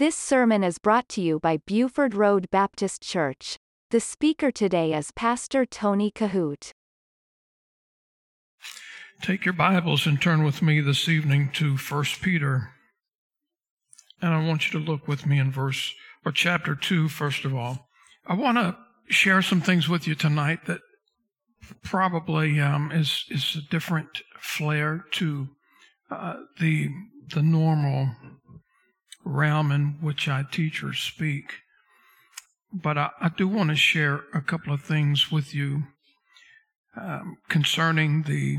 This sermon is brought to you by Buford Road Baptist Church. The speaker today is Pastor Tony Kohout. Take your Bibles and turn with me this evening to 1 Peter. And I want you to look with me in verse or chapter 2 first of all. I want to share some things with you tonight that probably um, is is a different flair to uh, the the normal realm in which I teach or speak. But I, I do want to share a couple of things with you um, concerning the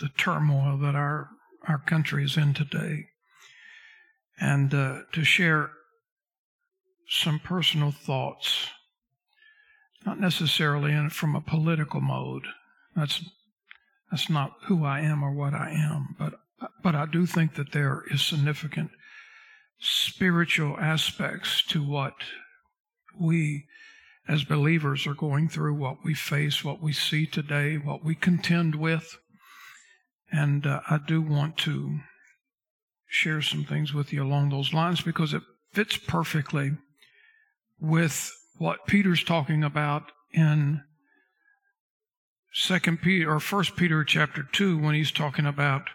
the turmoil that our our country is in today, and uh, to share some personal thoughts, not necessarily in, from a political mode. That's that's not who I am or what I am, but but I do think that there is significant spiritual aspects to what we as believers are going through, what we face, what we see today, what we contend with. And uh, I do want to share some things with you along those lines because it fits perfectly with what Peter's talking about in Second Peter or First Peter chapter two when he's talking about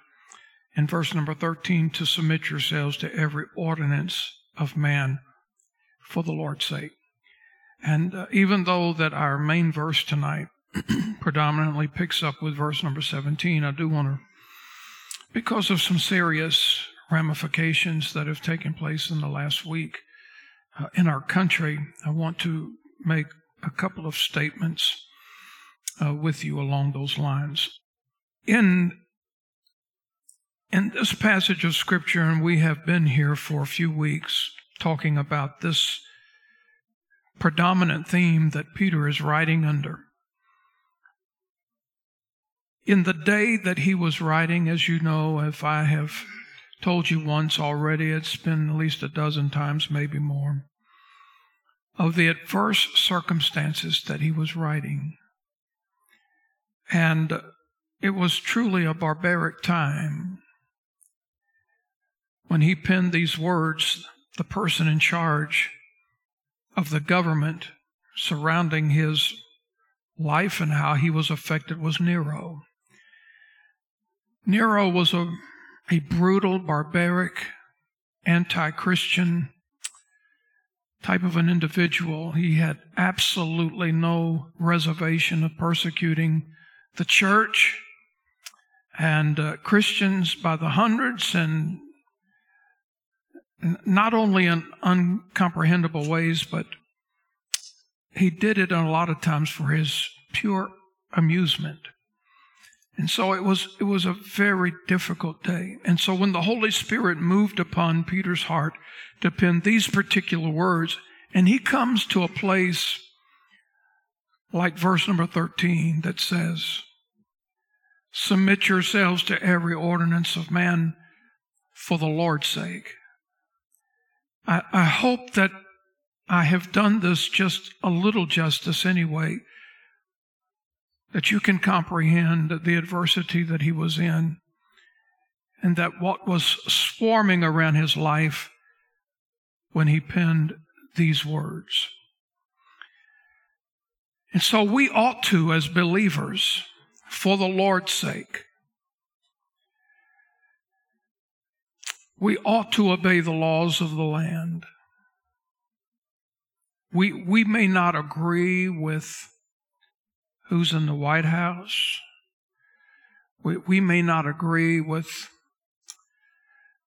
in verse number 13 to submit yourselves to every ordinance of man for the Lord's sake. And uh, even though that our main verse tonight predominantly picks up with verse number 17, I do want to, because of some serious ramifications that have taken place in the last week uh, in our country, I want to make a couple of statements uh, with you along those lines. In in this passage of Scripture, and we have been here for a few weeks talking about this predominant theme that Peter is writing under. In the day that he was writing, as you know, if I have told you once already, it's been at least a dozen times, maybe more, of the adverse circumstances that he was writing. And it was truly a barbaric time when he penned these words, the person in charge of the government surrounding his life and how he was affected was Nero. Nero was a, a brutal, barbaric, anti Christian type of an individual. He had absolutely no reservation of persecuting the church and uh, Christians by the hundreds and not only in uncomprehendable ways, but he did it a lot of times for his pure amusement. And so it was, it was a very difficult day. And so when the Holy Spirit moved upon Peter's heart to pen these particular words, and he comes to a place like verse number 13 that says, Submit yourselves to every ordinance of man for the Lord's sake. I, I hope that I have done this just a little justice anyway, that you can comprehend the adversity that he was in, and that what was swarming around his life when he penned these words. And so we ought to, as believers, for the Lord's sake, we ought to obey the laws of the land. We, we may not agree with who's in the White House. We, we may not agree with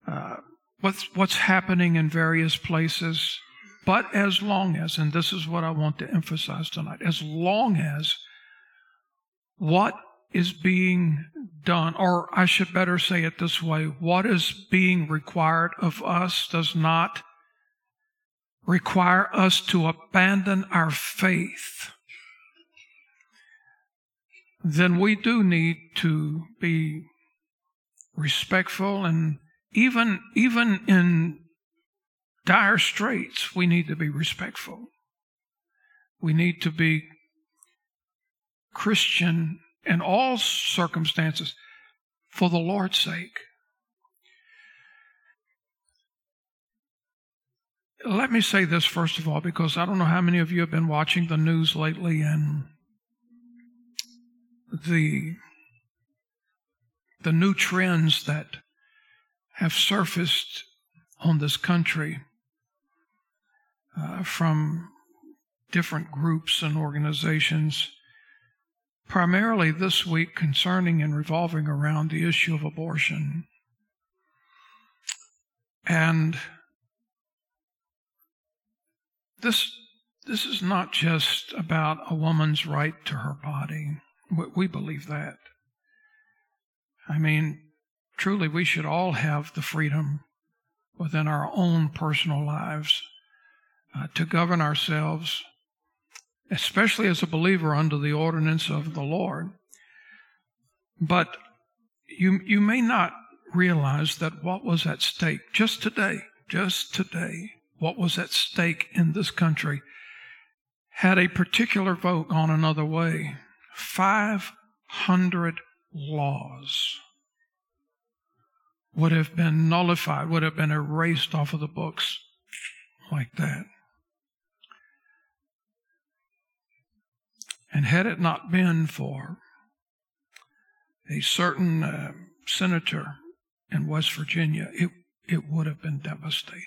uh, what's, what's happening in various places. But as long as, and this is what I want to emphasize tonight, as long as what is being done, or I should better say it this way what is being required of us does not require us to abandon our faith, then we do need to be respectful and even even in dire straits we need to be respectful. We need to be christian in all circumstances for the Lord's sake. let me say this first of all, because I don't know how many of you have been watching the news lately and the the new trends that have surfaced on this country uh, from different groups and organizations, primarily this week concerning and revolving around the issue of abortion. And this, this is not just about a woman's right to her body. We believe that. I mean, truly, we should all have the freedom within our own personal lives uh, to govern ourselves, especially as a believer under the ordinance of the Lord. But you, you may not realize that what was at stake just today, just today, what was at stake in this country had a particular vote gone another way. 500 laws would have been nullified, would have been erased off of the books like that. And had it not been for a certain uh, senator in West Virginia, it, it would have been devastating.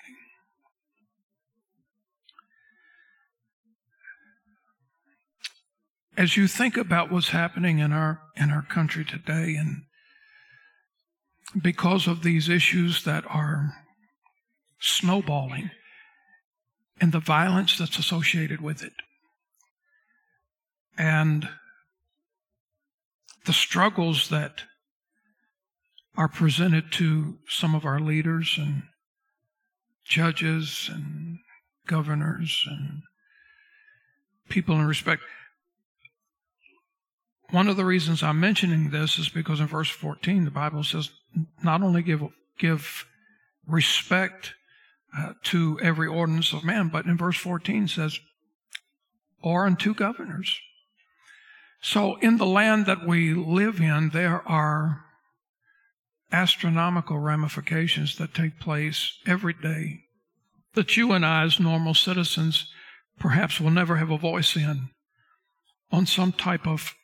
As you think about what's happening in our in our country today and because of these issues that are snowballing and the violence that's associated with it. And the struggles that are presented to some of our leaders and judges and governors and people in respect. One of the reasons I'm mentioning this is because in verse 14, the Bible says, not only give, give respect uh, to every ordinance of man, but in verse 14 says, or unto governors. So in the land that we live in, there are astronomical ramifications that take place every day that you and I, as normal citizens, perhaps will never have a voice in on some type of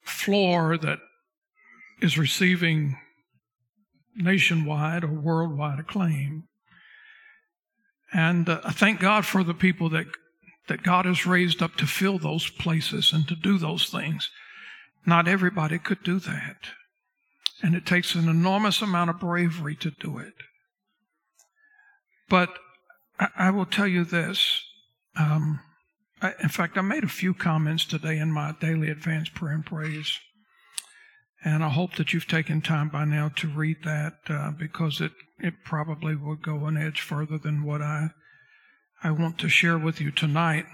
floor that is receiving nationwide or worldwide acclaim. And uh, I thank God for the people that, that God has raised up to fill those places and to do those things. Not everybody could do that. And it takes an enormous amount of bravery to do it. But I, I will tell you this. Um, I, in fact, I made a few comments today in my daily advance prayer and praise. And I hope that you've taken time by now to read that uh, because it, it probably will go an edge further than what I, I want to share with you tonight.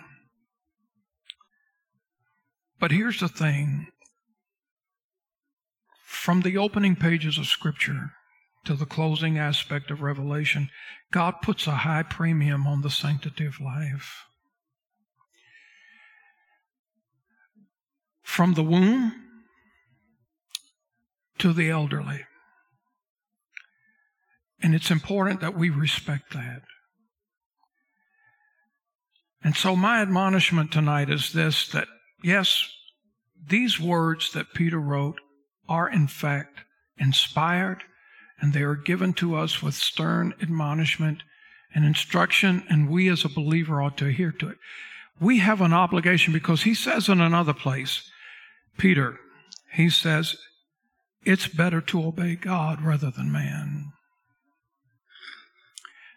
But here's the thing from the opening pages of Scripture to the closing aspect of Revelation, God puts a high premium on the sanctity of life. From the womb to the elderly. And it's important that we respect that. And so, my admonishment tonight is this that yes, these words that Peter wrote are in fact inspired and they are given to us with stern admonishment and instruction, and we as a believer ought to adhere to it. We have an obligation because he says in another place, Peter, he says, it's better to obey God rather than man.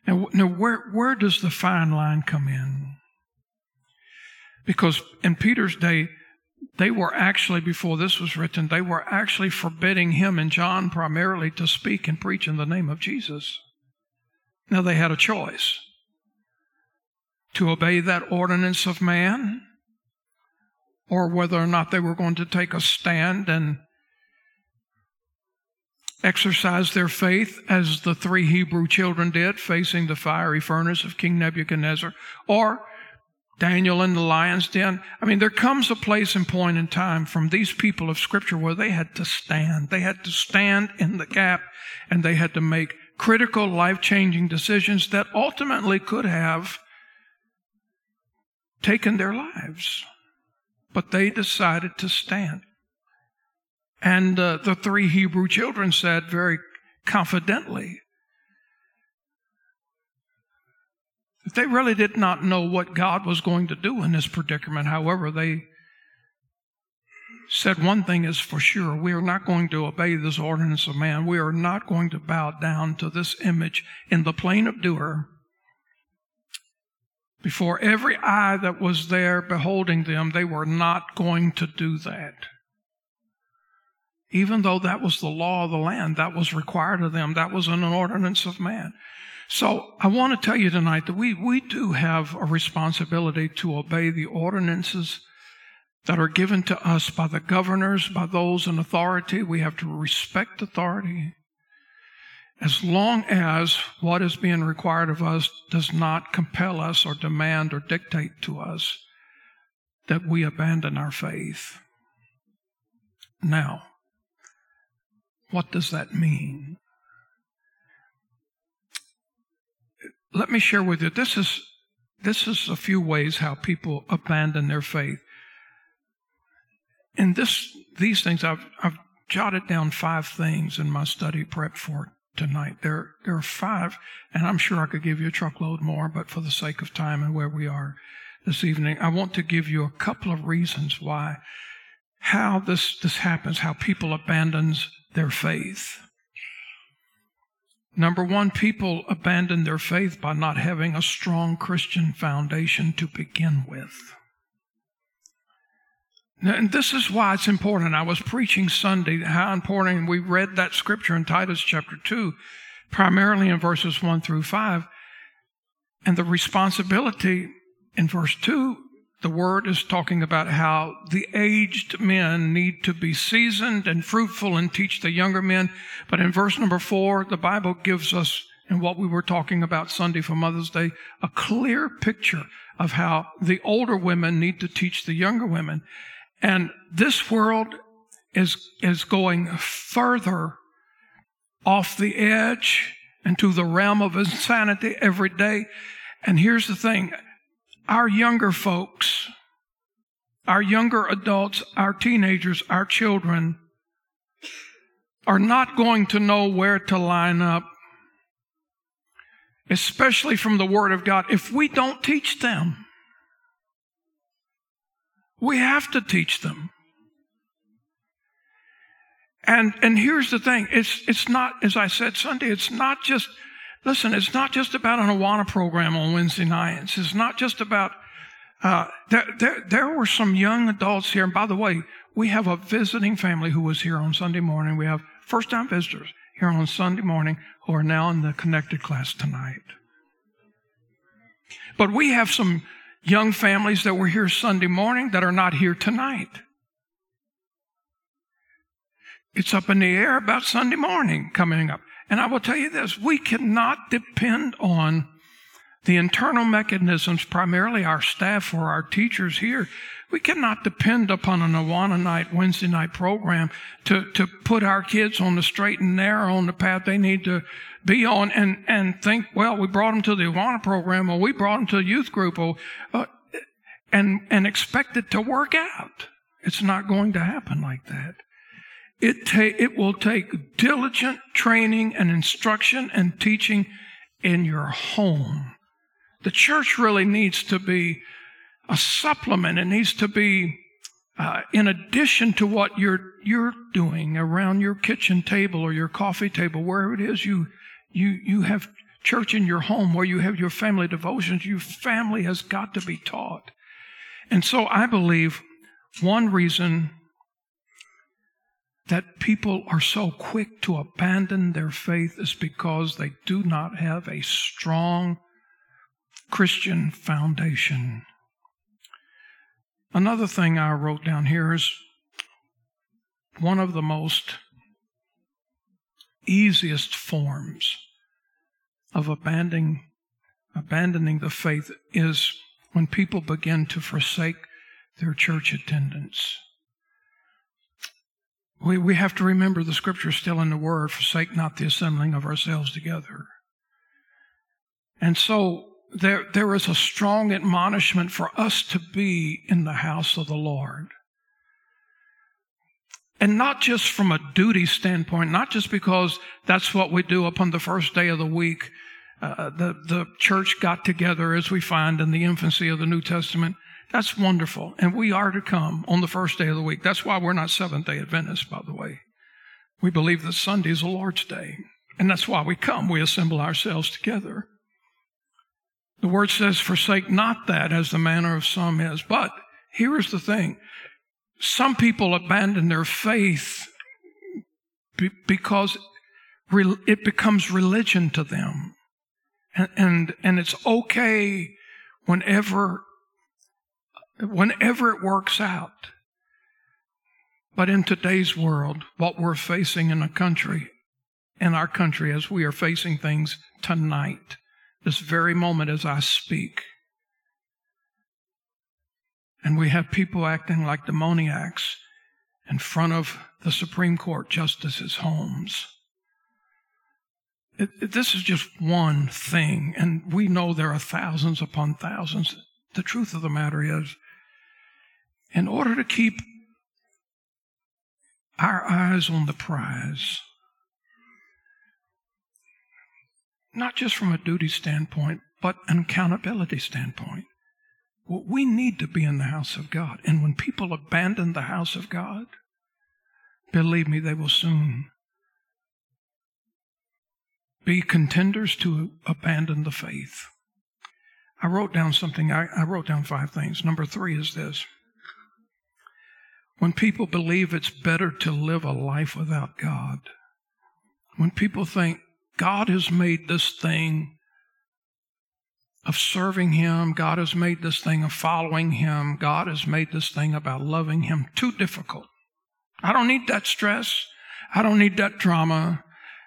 Now, now where, where does the fine line come in? Because in Peter's day, they were actually, before this was written, they were actually forbidding him and John primarily to speak and preach in the name of Jesus. Now they had a choice to obey that ordinance of man or whether or not they were going to take a stand and exercise their faith as the three Hebrew children did, facing the fiery furnace of King Nebuchadnezzar, or Daniel in the lion's den. I mean, there comes a place and point in time from these people of Scripture where they had to stand. They had to stand in the gap and they had to make critical, life changing decisions that ultimately could have taken their lives. But they decided to stand. And uh, the three Hebrew children said very confidently they really did not know what God was going to do in this predicament. However, they said one thing is for sure we are not going to obey this ordinance of man. We are not going to bow down to this image in the plain of Dura. Before every eye that was there beholding them, they were not going to do that. Even though that was the law of the land, that was required of them, that was an ordinance of man. So I want to tell you tonight that we, we do have a responsibility to obey the ordinances that are given to us by the governors, by those in authority. We have to respect authority as long as what is being required of us does not compel us or demand or dictate to us that we abandon our faith. Now, what does that mean? Let me share with you this is this is a few ways how people abandon their faith in this these things I've I've jotted down five things in my study prep for tonight. There there are five, and I'm sure I could give you a truckload more, but for the sake of time and where we are this evening, I want to give you a couple of reasons why how this this happens, how people abandons their faith. Number one, people abandon their faith by not having a strong Christian foundation to begin with. And this is why it's important. I was preaching Sunday how important we read that scripture in Titus chapter 2, primarily in verses 1 through 5. And the responsibility in verse 2, the word is talking about how the aged men need to be seasoned and fruitful and teach the younger men. But in verse number 4, the Bible gives us, in what we were talking about Sunday for Mother's Day, a clear picture of how the older women need to teach the younger women. And this world is, is going further off the edge into the realm of insanity every day. And here's the thing our younger folks, our younger adults, our teenagers, our children are not going to know where to line up, especially from the Word of God, if we don't teach them. We have to teach them. And, and here's the thing. It's, it's not, as I said Sunday, it's not just, listen, it's not just about an Awana program on Wednesday nights. It's not just about, uh, there, there, there were some young adults here. And by the way, we have a visiting family who was here on Sunday morning. We have first time visitors here on Sunday morning who are now in the connected class tonight. But we have some young families that were here Sunday morning that are not here tonight. It's up in the air about Sunday morning coming up. And I will tell you this we cannot depend on the internal mechanisms, primarily our staff or our teachers here. We cannot depend upon an Awana night, Wednesday night program to, to put our kids on the straight and narrow on the path they need to be on and, and think, well, we brought them to the Awana program or we brought them to a youth group or, uh, and, and expect it to work out. It's not going to happen like that. It, ta- it will take diligent training and instruction and teaching in your home. The church really needs to be a supplement. It needs to be uh, in addition to what you're you're doing around your kitchen table or your coffee table, wherever it is you you, you have church in your home where you have your family devotions. Your family has got to be taught. And so I believe one reason that people are so quick to abandon their faith is because they do not have a strong Christian foundation. Another thing I wrote down here is one of the most easiest forms of abandoning, abandoning the faith is when people begin to forsake their church attendance. We, we have to remember the scripture still in the word, forsake not the assembling of ourselves together. And so there, there is a strong admonishment for us to be in the house of the Lord. And not just from a duty standpoint, not just because that's what we do upon the first day of the week. Uh, the, the church got together as we find in the infancy of the New Testament. That's wonderful. And we are to come on the first day of the week. That's why we're not Seventh day Adventists, by the way. We believe that Sunday is the Lord's day. And that's why we come. We assemble ourselves together. The word says, forsake not that as the manner of some is. But here is the thing. Some people abandon their faith because it becomes religion to them. And, and, and it's okay whenever, whenever it works out. But in today's world, what we're facing in a country, in our country, as we are facing things tonight, this very moment as I speak. And we have people acting like demoniacs in front of the Supreme Court justices' homes. It, it, this is just one thing, and we know there are thousands upon thousands. The truth of the matter is, in order to keep our eyes on the prize, not just from a duty standpoint, but an accountability standpoint. Well, we need to be in the house of God. And when people abandon the house of God, believe me, they will soon be contenders to abandon the faith. I wrote down something, I, I wrote down five things. Number three is this. When people believe it's better to live a life without God, when people think God has made this thing of serving Him. God has made this thing of following Him. God has made this thing about loving Him too difficult. I don't need that stress. I don't need that drama.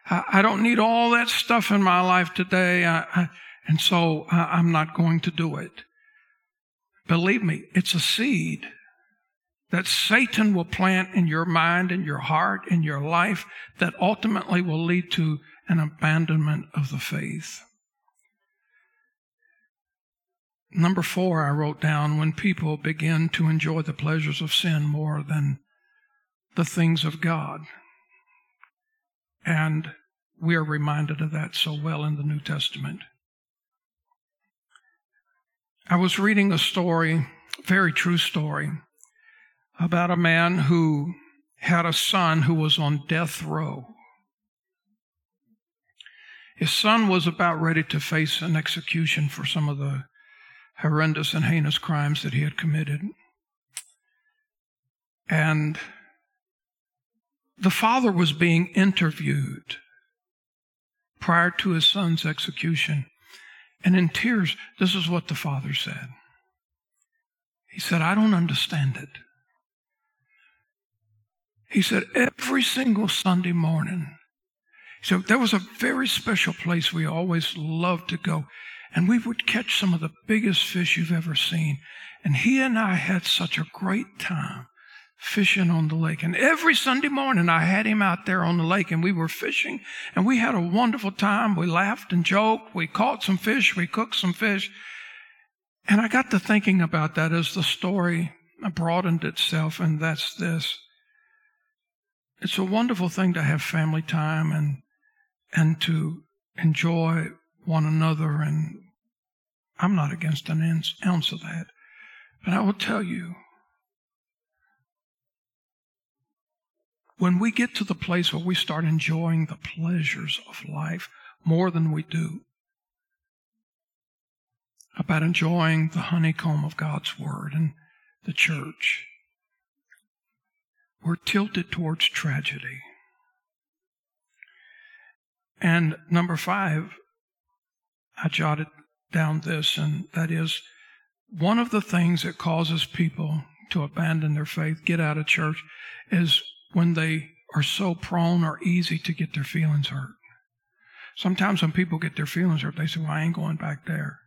I, I don't need all that stuff in my life today. I, I, and so I'm not going to do it. Believe me, it's a seed that Satan will plant in your mind, in your heart, in your life that ultimately will lead to an abandonment of the faith. Number four, I wrote down when people begin to enjoy the pleasures of sin more than the things of God. And we are reminded of that so well in the New Testament. I was reading a story, very true story, about a man who had a son who was on death row. His son was about ready to face an execution for some of the horrendous and heinous crimes that he had committed. And the father was being interviewed prior to his son's execution. And in tears, this is what the father said. He said, I don't understand it. He said, every single Sunday morning, so there was a very special place we always loved to go. And we would catch some of the biggest fish you've ever seen. And he and I had such a great time fishing on the lake. And every Sunday morning I had him out there on the lake and we were fishing and we had a wonderful time. We laughed and joked. We caught some fish. We cooked some fish. And I got to thinking about that as the story broadened itself. And that's this. It's a wonderful thing to have family time and and to enjoy one another. And I'm not against an ounce of that. But I will tell you, when we get to the place where we start enjoying the pleasures of life more than we do, about enjoying the honeycomb of God's Word and the church, we're tilted towards tragedy. And number five, I jotted down this, and that is one of the things that causes people to abandon their faith, get out of church, is when they are so prone or easy to get their feelings hurt. Sometimes when people get their feelings hurt, they say, Well, I ain't going back there.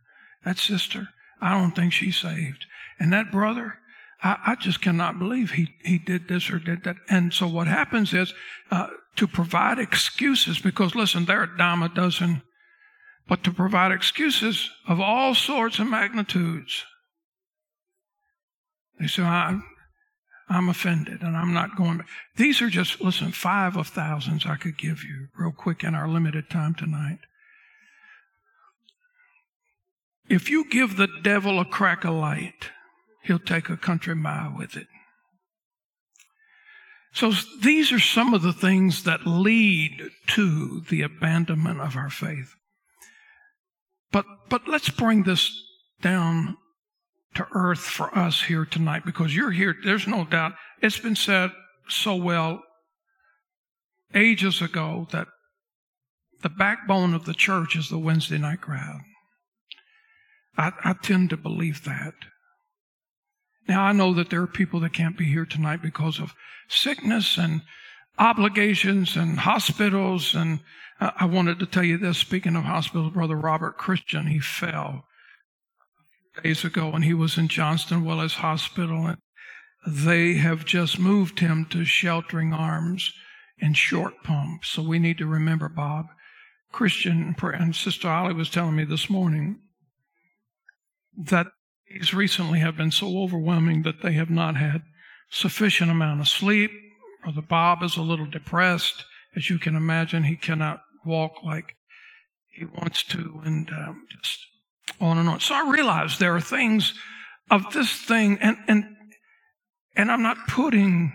That sister, I don't think she's saved. And that brother, I, I, just cannot believe he, he did this or did that. And so what happens is uh, to provide excuses, because listen, they're a dime a dozen, but to provide excuses of all sorts and magnitudes. They say, I'm, I'm offended and I'm not going. These are just, listen, five of thousands I could give you real quick in our limited time tonight. If you give the devil a crack of light, he'll take a country mile with it. So these are some of the things that lead to the abandonment of our faith. But, but let's bring this down to earth for us here tonight because you're here. There's no doubt. It's been said so well ages ago that the backbone of the church is the Wednesday night crowd. I, I tend to believe that. Now, I know that there are people that can't be here tonight because of sickness and obligations and hospitals. And I wanted to tell you this speaking of hospitals, Brother Robert Christian, he fell days ago when he was in Johnston Willis Hospital. And they have just moved him to Sheltering Arms and Short Pump. So we need to remember Bob. Christian and Sister Ollie was telling me this morning that recently have been so overwhelming that they have not had sufficient amount of sleep. Brother Bob is a little depressed. As you can imagine, he cannot walk like he wants to, and um, just on and on. So I realize there are things of this thing, and and and I'm not putting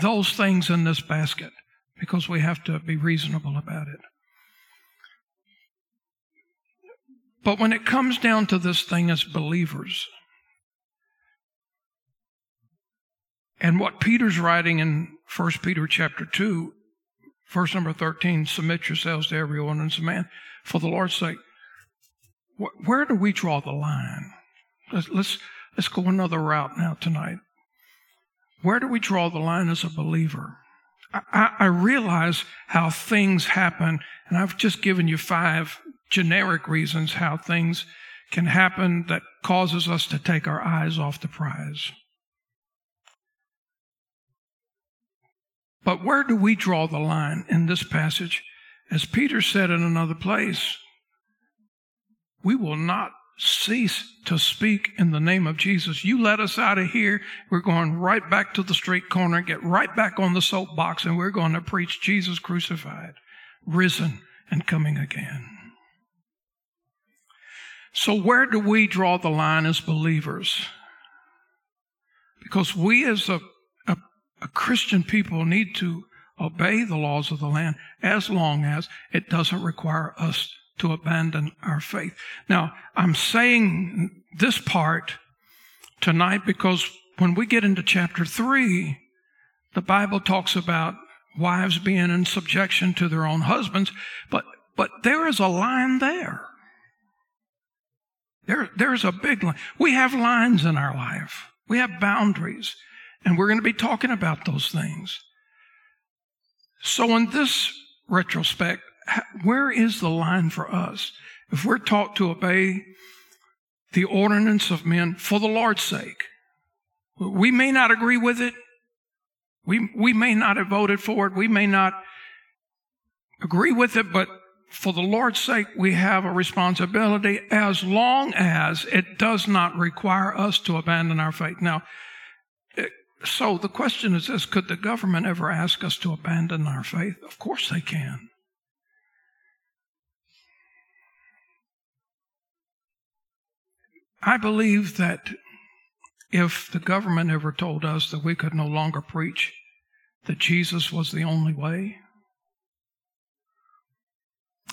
those things in this basket because we have to be reasonable about it. But when it comes down to this thing as believers, and what Peter's writing in 1 Peter chapter 2, verse number 13, submit yourselves to every ordinance of man for the Lord's sake. Where do we draw the line? Let's, let's, let's go another route now tonight. Where do we draw the line as a believer? I, I realize how things happen, and I've just given you five generic reasons how things can happen that causes us to take our eyes off the prize. But where do we draw the line in this passage? As Peter said in another place, we will not cease to speak in the name of Jesus. You let us out of here, we're going right back to the street corner, get right back on the soapbox, and we're going to preach Jesus crucified, risen, and coming again. So, where do we draw the line as believers? Because we, as a, a, a, Christian people, need to obey the laws of the land as long as it doesn't require us to abandon our faith. Now, I'm saying this part tonight because when we get into chapter 3, the Bible talks about wives being in subjection to their own husbands, but, but there is a line there. There, there's a big line. We have lines in our life. We have boundaries. And we're going to be talking about those things. So in this retrospect, where is the line for us? If we're taught to obey the ordinance of men for the Lord's sake, we may not agree with it. We, we may not have voted for it. We may not agree with it, but for the Lord's sake, we have a responsibility as long as it does not require us to abandon our faith. Now, so the question is this could the government ever ask us to abandon our faith? Of course they can. I believe that if the government ever told us that we could no longer preach that Jesus was the only way,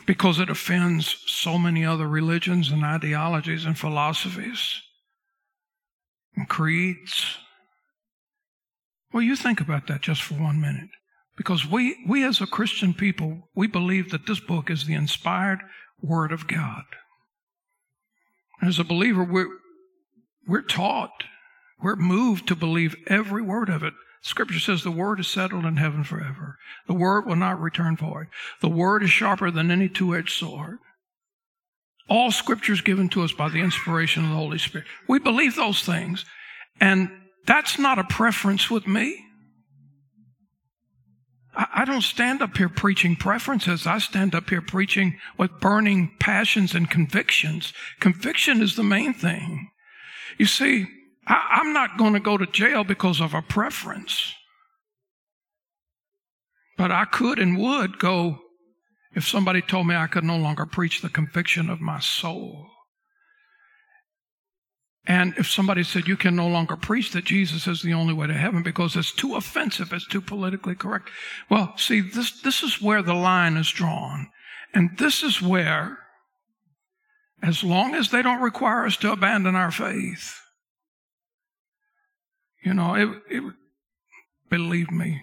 because it offends so many other religions and ideologies and philosophies and creeds. Well, you think about that just for one minute. Because we, we as a Christian people, we believe that this book is the inspired Word of God. As a believer, we're, we're taught, we're moved to believe every word of it. Scripture says the word is settled in heaven forever. The word will not return void. The word is sharper than any two-edged sword. All scripture is given to us by the inspiration of the Holy Spirit. We believe those things. And That's not a preference with me. I don't stand up here preaching preferences. I stand up here preaching with burning passions and convictions. Conviction is the main thing. You see, I, am not going to go to jail because of a preference. But I could and would go if somebody told me I could no longer preach the conviction of my soul. And if somebody said you can no longer preach that Jesus is the only way to heaven because it's too offensive, it's too politically correct. Well, see, this, this is where the line is drawn. And this is where, as long as they don't require us to abandon our faith, you know, it, it, believe me,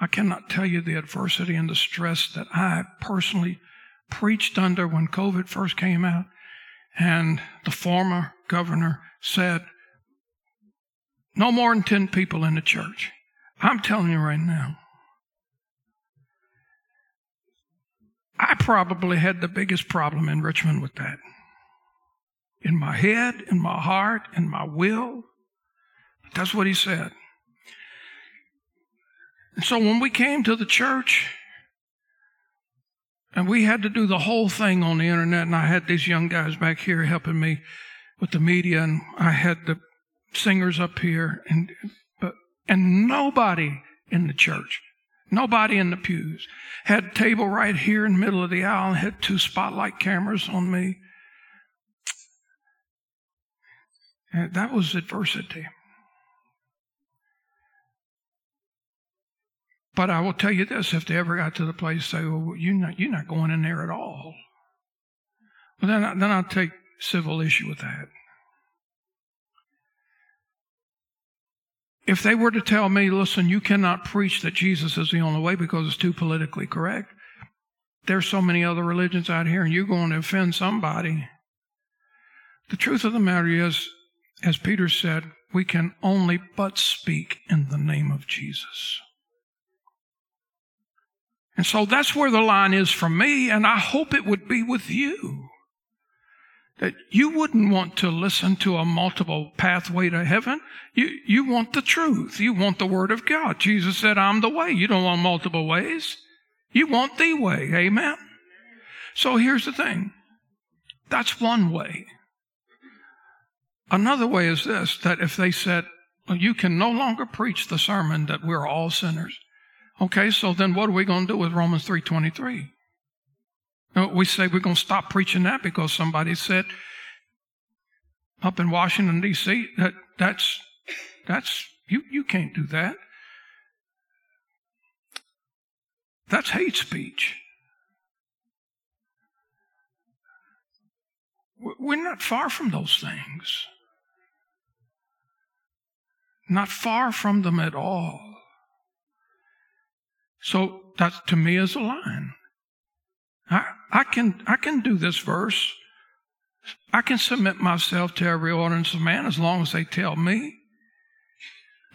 I cannot tell you the adversity and the stress that I personally preached under when COVID first came out. And the former governor said, no more than 10 people in the church. I'm telling you right now, I probably had the biggest problem in Richmond with that. In my head, in my heart, in my will. That's what he said. And so when we came to the church, and we had to do the whole thing on the internet, and I had these young guys back here helping me with the media, and I had the singers up here, and but and nobody in the church, nobody in the pews, had a table right here in the middle of the aisle, and had two spotlight cameras on me. And that was adversity. But I will tell you this: if they ever got to the place, say, "Well, you're not, you're not going in there at all," well, then, I, then I'll take civil issue with that. If they were to tell me, "Listen, you cannot preach that Jesus is the only way because it's too politically correct," there's so many other religions out here, and you're going to offend somebody. The truth of the matter is, as Peter said, we can only but speak in the name of Jesus. And so that's where the line is for me, and I hope it would be with you. That you wouldn't want to listen to a multiple pathway to heaven. You, you want the truth. You want the Word of God. Jesus said, I'm the way. You don't want multiple ways. You want the way. Amen? So here's the thing. That's one way. Another way is this, that if they said, well, you can no longer preach the sermon that we're all sinners. Okay, so then what are we going to do with Romans 3.23? Uh, we say we're going to stop preaching that because somebody said up in Washington, D.C., that that's, that's, you, you can't do that. That's hate speech. We're not far from those things. Not far from them at all. So that to me is a line. I, I can I can do this verse. I can submit myself to every ordinance of man as long as they tell me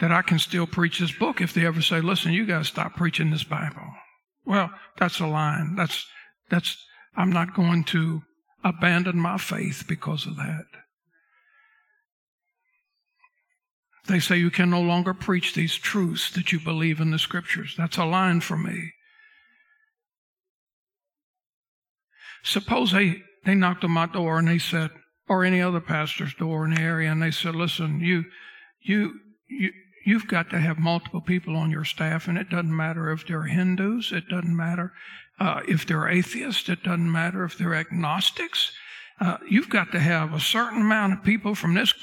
that I can still preach this book if they ever say, listen, you gotta stop preaching this Bible. Well, that's a line. That's that's I'm not going to abandon my faith because of that. They say you can no longer preach these truths that you believe in the scriptures. That's a line for me. Suppose they, they knocked on my door and they said, or any other pastor's door in the area, and they said, listen, you, you, you, you've got to have multiple people on your staff, and it doesn't matter if they're Hindus, it doesn't matter uh, if they're atheists, it doesn't matter if they're agnostics. Uh, you've got to have a certain amount of people from this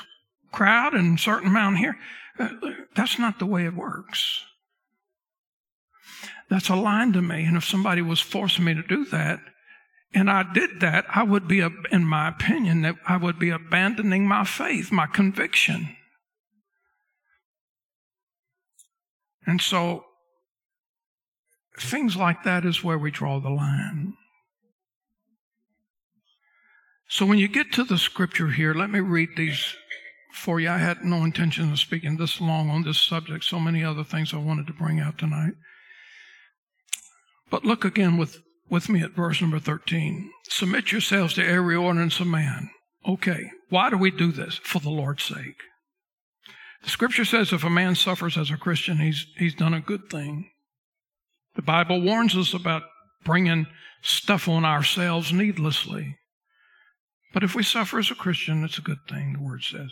crowd and certain amount here. Uh, that's not the way it works. That's a line to me. And if somebody was forcing me to do that, and I did that, I would be, in my opinion, that I would be abandoning my faith, my conviction. And so, things like that is where we draw the line. So, when you get to the scripture here, let me read these for you. I had no intention of speaking this long on this subject, so many other things I wanted to bring out tonight. But look again with, with me at verse number 13. Submit yourselves to every ordinance of man. Okay, why do we do this? For the Lord's sake. The scripture says if a man suffers as a Christian, he's, he's done a good thing. The Bible warns us about bringing stuff on ourselves needlessly. But if we suffer as a Christian, it's a good thing, the word says.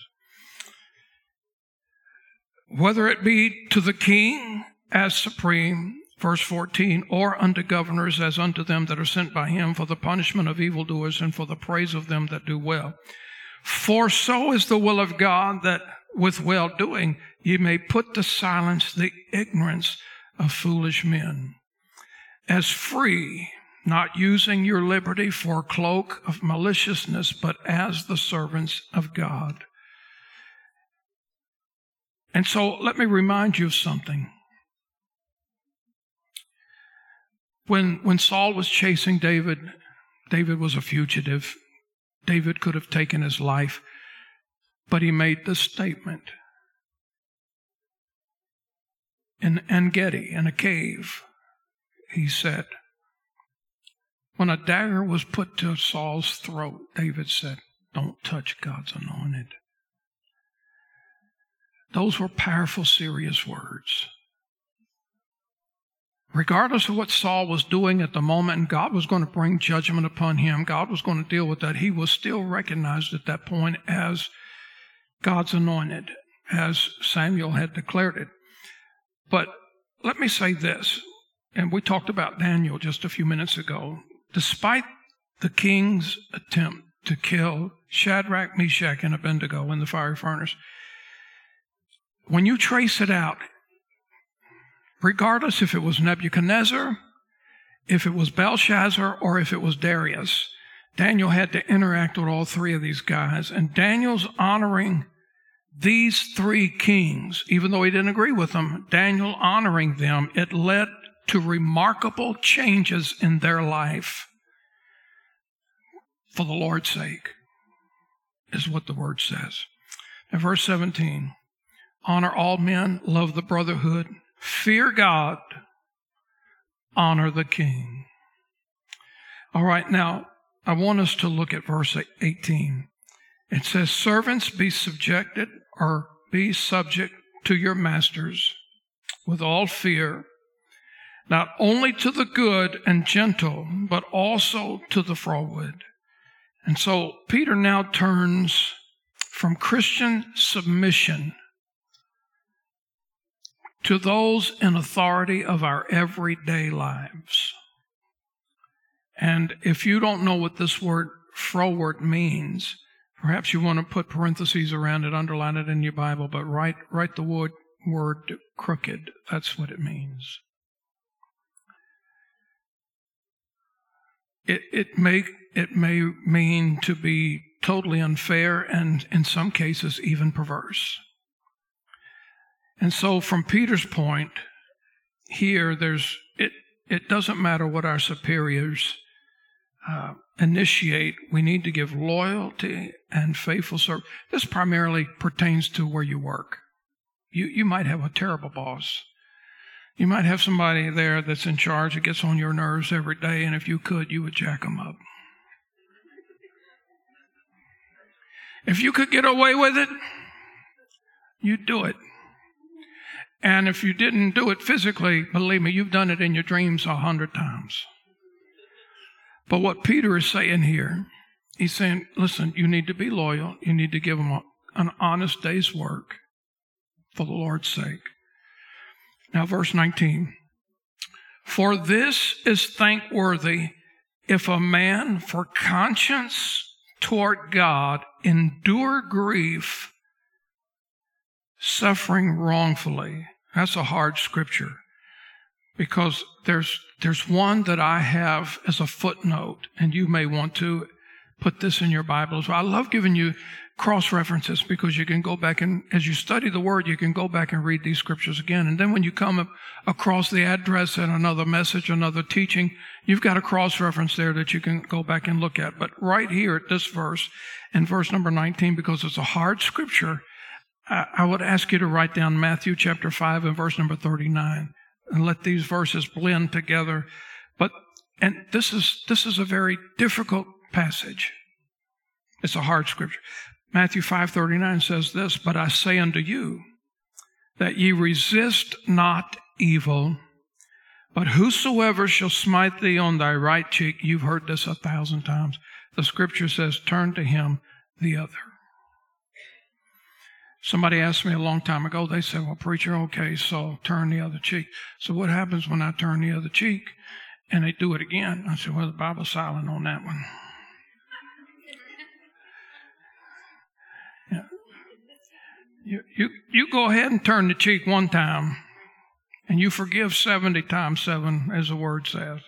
Whether it be to the king as supreme, verse 14, or unto governors as unto them that are sent by him for the punishment of evildoers and for the praise of them that do well. For so is the will of God that with well doing ye may put to silence the ignorance of foolish men. As free, not using your liberty for a cloak of maliciousness, but as the servants of God. And so let me remind you of something. When, when Saul was chasing David, David was a fugitive. David could have taken his life, but he made this statement. In En Gedi, in a cave, he said, when a dagger was put to Saul's throat, David said, Don't touch God's anointed. Those were powerful, serious words. Regardless of what Saul was doing at the moment, God was going to bring judgment upon him, God was going to deal with that, he was still recognized at that point as God's anointed, as Samuel had declared it. But let me say this, and we talked about Daniel just a few minutes ago. Despite the king's attempt to kill Shadrach, Meshach, and Abednego in the fiery furnace, when you trace it out, regardless if it was Nebuchadnezzar, if it was Belshazzar, or if it was Darius, Daniel had to interact with all three of these guys. And Daniel's honoring these three kings, even though he didn't agree with them, Daniel honoring them, it led to remarkable changes in their life for the Lord's sake, is what the word says. In verse 17, honor all men, love the brotherhood, fear God, honor the king. All right, now I want us to look at verse 18. It says, Servants, be subjected or be subject to your masters with all fear not only to the good and gentle, but also to the froward. And so Peter now turns from Christian submission to those in authority of our everyday lives. And if you don't know what this word froward means, perhaps you want to put parentheses around it, underline it in your Bible, but write, write the word, word crooked. That's what it means. it, it may it may mean to be totally unfair and in some cases even perverse. And so from Peter's point here, there's it it doesn't matter what our superiors uh, initiate. We need to give loyalty and faithful service. This primarily pertains to where you work. You you might have a terrible boss. You might have somebody there that's in charge that gets on your nerves every day, and if you could, you would jack them up. If you could get away with it, you'd do it. And if you didn't do it physically, believe me, you've done it in your dreams a hundred times. But what Peter is saying here, he's saying, listen, you need to be loyal. You need to give them a, an honest day's work for the Lord's sake. Now, verse 19. For this is thankworthy if a man for conscience toward God endure grief, suffering wrongfully. That's a hard scripture because there's, there's one that I have as a footnote, and you may want to put this in your Bible as well. I love giving you cross references because you can go back and as you study the word you can go back and read these scriptures again and then when you come across the address and another message another teaching you've got a cross reference there that you can go back and look at but right here at this verse in verse number 19 because it's a hard scripture I would ask you to write down Matthew chapter 5 and verse number 39 and let these verses blend together but and this is this is a very difficult passage it's a hard scripture Matthew 5:39 says this, "But I say unto you that ye resist not evil, but whosoever shall smite thee on thy right cheek, you've heard this a thousand times. The scripture says, turn to him the other. Somebody asked me a long time ago, they said, Well, preacher, okay, so turn the other cheek. So what happens when I turn the other cheek and they do it again? I said, Well, the Bible's silent on that one. Yeah. You, you, you go ahead and turn the cheek one time and you forgive 70 times 7 as the word says.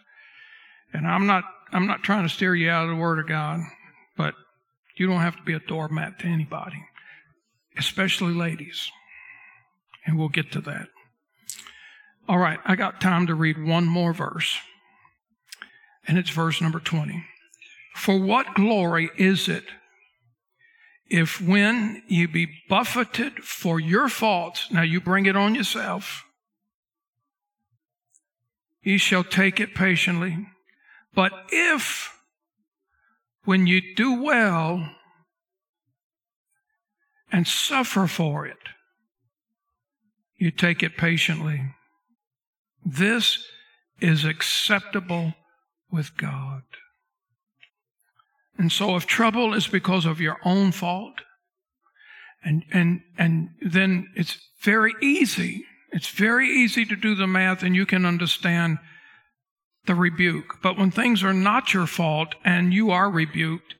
And I'm not I'm not trying to steer you out of the word of God, but you don't have to be a doormat to anybody, especially ladies. And we'll get to that. All right, I got time to read one more verse. And it's verse number 20. For what glory is it if when you be buffeted for your faults, now you bring it on yourself, ye shall take it patiently. But if, when you do well and suffer for it, you take it patiently, this is acceptable with God. And so if trouble is because of your own fault, and, and, and then it's very easy it's very easy to do the math and you can understand the rebuke. But when things are not your fault and you are rebuked,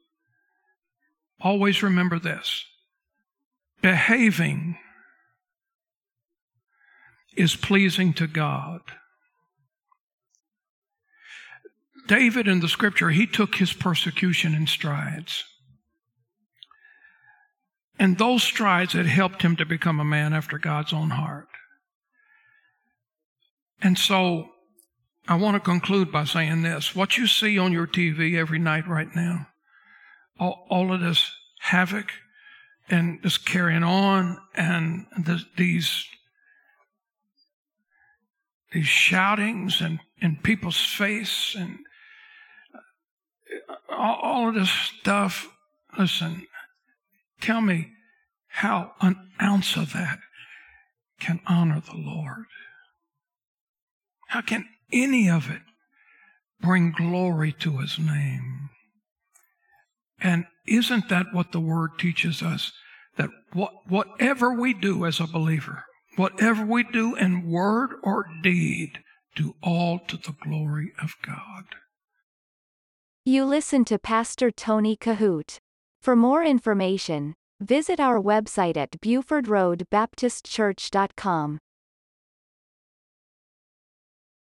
always remember this behaving is pleasing to God. David in the scripture, he took his persecution in strides. And those strides had helped him to become a man after God's own heart. And so I want to conclude by saying this. What you see on your TV every night right now, all, all of this havoc and just carrying on and these these shoutings and in people's face and uh, all, all of this stuff. Listen, tell me how an ounce of that can honor the Lord. How can any of it bring glory to his name? And isn't that what the word teaches us? That what, whatever we do as a believer, whatever we do in word or deed, do all to the glory of God. You listen to Pastor Tony Kohout. For more information, visit our website at BufordRoadBaptistChurch.com.